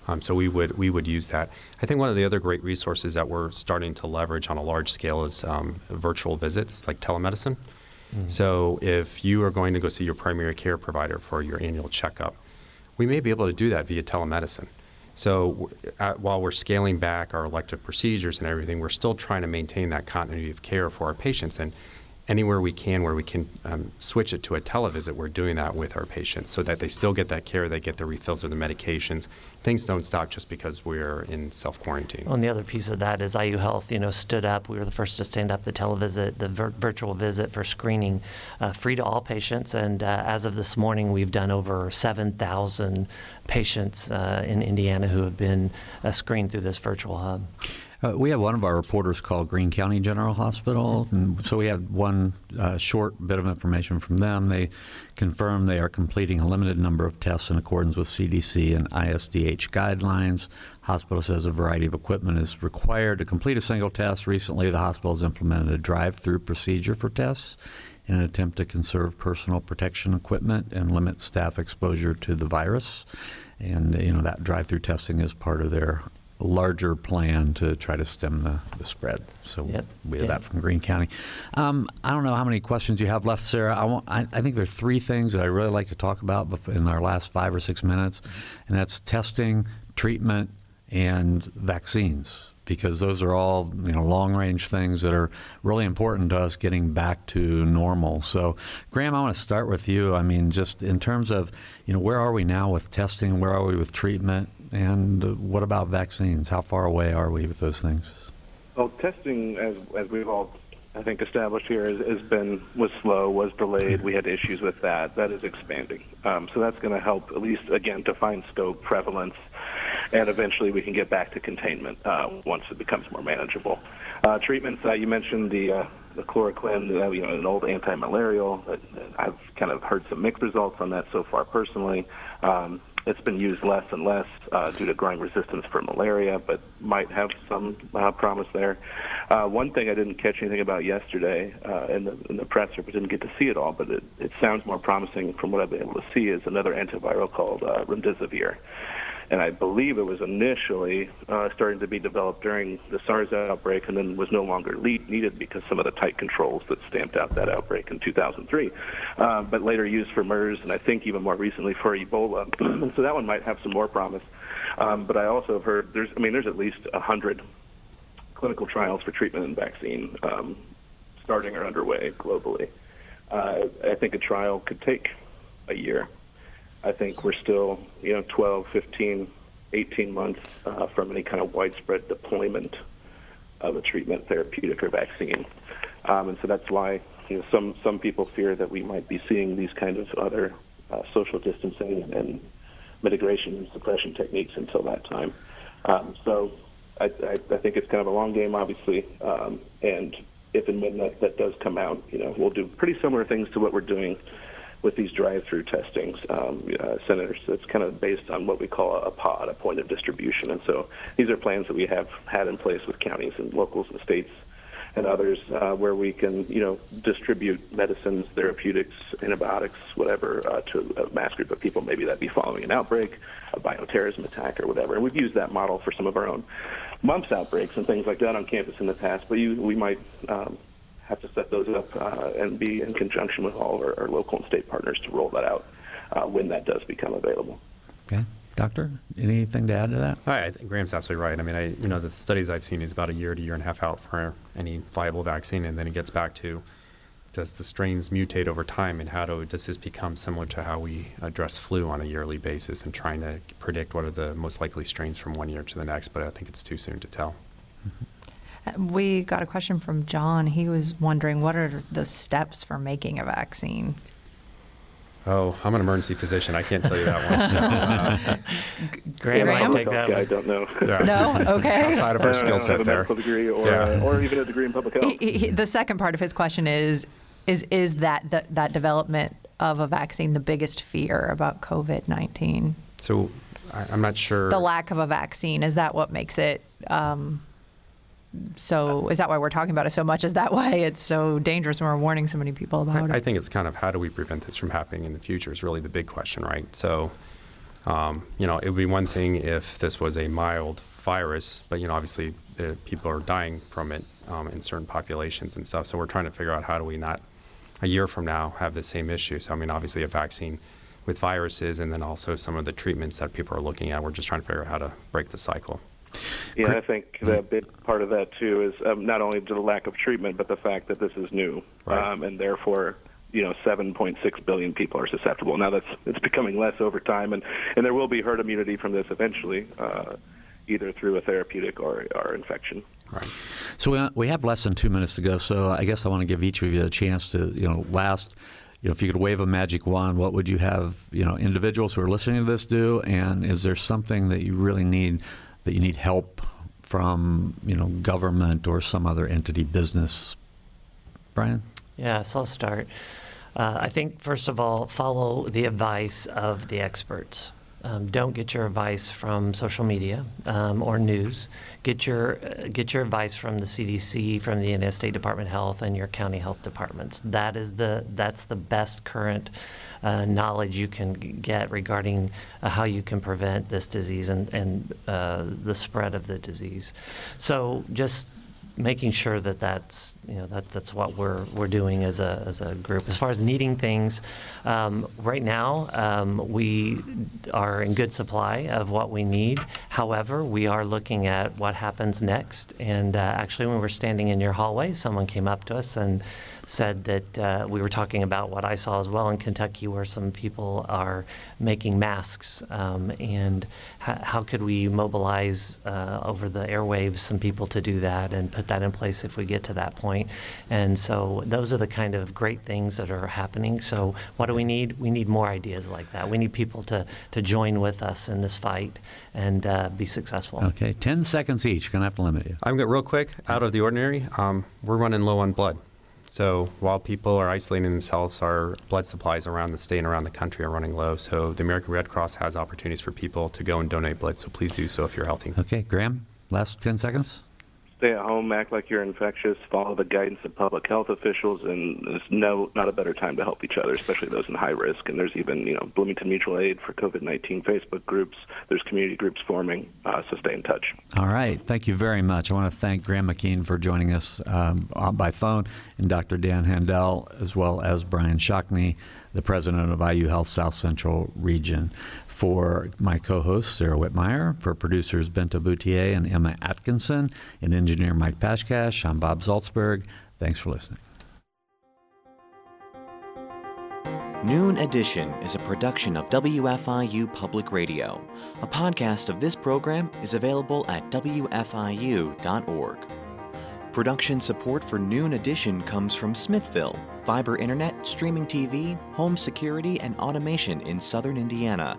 Um, so we would we would use that. I think one of the other great resources that we're starting to leverage on a large scale is um, virtual visits, like telemedicine. Mm-hmm. So if you are going to go see your primary care provider for your annual checkup, we may be able to do that via telemedicine. So while we're scaling back our elective procedures and everything, we're still trying to maintain that continuity of care for our patients. And anywhere we can where we can um, switch it to a televisit, we're doing that with our patients so that they still get that care, they get the refills of the medications. Things don't stop just because we're in self quarantine. Well, and the other piece of that is IU Health, you know, stood up. We were the first to stand up the televisit, the vir- virtual visit for screening, uh, free to all patients. And uh, as of this morning, we've done over 7,000 patients uh, in Indiana who have been uh, screened through this virtual hub. Uh, we have one of our reporters called Greene County General Hospital, and so we had one uh, short bit of information from them. They confirm they are completing a limited number of tests in accordance with CDC and ISDH guidelines. Hospital says a variety of equipment is required to complete a single test. Recently, the hospital has implemented a drive-through procedure for tests in an attempt to conserve personal protection equipment and limit staff exposure to the virus. And you know that drive-through testing is part of their larger plan to try to stem the, the spread. So Yep. we have Yeah. that from Greene County. Um, I don't know how many questions you have left, Sara. I, want, I, I think there's three things that I really like to talk about in our last five or six minutes, and that's testing, treatment, and vaccines. Because those are all you know long range things that are really important to us getting back to normal. So, Graham, I want to start with you. I mean, just in terms of you know where are we now with testing? Where are we with treatment? And what about vaccines? How far away are we with those things? Well, testing, as as we've all, I think, established here, has, has been was slow, was delayed. We had issues with that. That is expanding. Um, so that's going to help, at least again, to find scope, prevalence, and eventually we can get back to containment uh, once it becomes more manageable. Uh, treatments, uh, you mentioned the uh, the chloroquine, uh, you know, an old anti-malarial. Uh, I've kind of heard some mixed results on that so far personally. Um, it's been used less and less uh, due to growing resistance for malaria, but might have some uh, promise there. Uh, one thing I didn't catch anything about yesterday uh, in, the, in the didn't get to see it all, but it, it sounds more promising from what I've been able to see, is another antiviral called uh, remdesivir. And I believe it was initially uh, starting to be developed during the SARS outbreak and then was no longer le- needed because some of the tight controls that stamped out that outbreak in 2003. Uh, but later used for MERS and I think even more recently for Ebola. so that one might have some more promise. Um, but I also have heard there's, I mean, there's at least 100 clinical trials for treatment and vaccine um, starting or underway globally. Uh, I think a trial could take a year. I think we're still, you know, 12, 15, 18 months uh, from any kind of widespread deployment of a treatment, therapeutic, or vaccine. Um, and so that's why you know, some some people fear that we might be seeing these kind of other uh, social distancing and mitigation and suppression techniques until that time. Um, so I, I, I think it's kind of a long game, obviously. Um, and if and when that, that does come out, you know, we'll do pretty similar things to what we're doing with these drive-through testings, um, uh, senators. It's kind of based on what we call a pod, a point of distribution. And so these are plans that we have had in place with counties and locals and states and others uh, where we can, you know, distribute medicines, therapeutics, antibiotics, whatever, uh, to a mass group of people. Maybe that be following an outbreak, a bioterrorism attack, or whatever. And we've used that model for some of our own mumps outbreaks and things like that on campus in the past. But you, we might um, have to set those up uh, and be in conjunction with all of our, our local and state partners to roll that out uh, when that does become available. Okay, doctor, anything to add to that? I I think Graham's absolutely right. I mean, I, you know, the studies I've seen is about a year to year and a half out for any viable vaccine, and then it gets back to does the strains mutate over time, and how do, does this become similar to how we address flu on a yearly basis, and trying to predict what are the most likely strains from one year to the next? But I think it's too soon to tell. We got a question from John. He was wondering what are the steps for making a vaccine? Oh, I'm an emergency physician. I can't tell you that one. So, uh, Graham, Graham? might take that health guy, one. don't know. yeah. No? Okay. Outside of I our skill have set a there. medical degree or, Yeah. uh, or even a degree in public health. He- he- the second part of his question is is is that the, that development of a vaccine the biggest fear about COVID nineteen? So I, I'm not sure. The lack of a vaccine is that what makes it? Um, so is that why we're talking about it so much? Is that why it's so dangerous and we're warning so many people about I, I think it's kind of how do we prevent this from happening in the future is really the big question, right? So, um, you know, it would be one thing if this was a mild virus, but you know, obviously uh, people are dying from it um, in certain populations and stuff. So we're trying to figure out how do we not a year from now have the same issue. So I mean, obviously a vaccine with viruses and then also some of the treatments that people are looking at. We're just trying to figure out how to break the cycle. Yeah, I think the big part of that too is um, not only the lack of treatment, but the fact that this is new, Right. um, and therefore, you know, 7.6 billion people are susceptible. Now that's it's becoming less over time, and and there will be herd immunity from this eventually, uh, either through a therapeutic or or infection. Right. So we, we have less than two minutes to go. So I guess I want to give each of you a chance to, you know, last. You know, if you could wave a magic wand, what would you have? You know, individuals who are listening to this do, and is there something that you really need that you need help from? You know, government or some other entity, business. Brian. Yeah, so I'll start. Uh, I think, first of all, follow the advice of the experts. Um, don't get your advice from social media um, or news. Get your uh, get your advice from the CDC, from the United State Department of Health, and your county health departments. That is the that's the best current uh, knowledge you can get regarding uh, how you can prevent this disease and and uh, the spread of the disease. So just making sure that that's you know that that's what we're we're doing as a as a group. As far as needing things, um, right now um, we are in good supply of what we need. However, we are looking at what happens next. And uh, actually, when we were standing in your hallway, someone came up to us and said that uh, we were talking about what I saw as well in Kentucky, where some people are making masks, um, and h- how could we mobilize uh, over the airwaves some people to do that and put that in place if we get to that point. And so those are the kind of great things that are happening. So what do we need? We need more ideas like that. We need people to to join with us in this fight and uh, be successful. Okay, ten seconds each. Gonna have to limit you. I'm gonna real quick, out of the ordinary. Um, we're running low on blood. So while people are isolating themselves, our blood supplies around the state and around the country are running low. So the American Red Cross has opportunities for people to go and donate blood. So please do so if you're healthy. Okay, Graham. Last ten seconds. Stay at home, act like you're infectious, follow the guidance of public health officials, and there's no not a better time to help each other, especially those in high risk. And there's even you know Bloomington Mutual Aid for COVID-19 Facebook groups. There's community groups forming, uh, so stay in touch. All right. Thank you very much. I want to thank Graham McKeen for joining us um, by phone and Dr. Dan Handel, as well as Brian Shockney, the president of IU Health South Central Region. For my co host, Sara Wittmeyer, for producers Bente Bouthier and Emma Atkinson, and engineer Mike Pashkash, I'm Bob Zaltsberg. Thanks for listening. Noon Edition is a production of WFIU Public Radio. A podcast of this program is available at WFIU.org. Production support for Noon Edition comes from Smithville, fiber internet, streaming TV, home security, and automation in southern Indiana.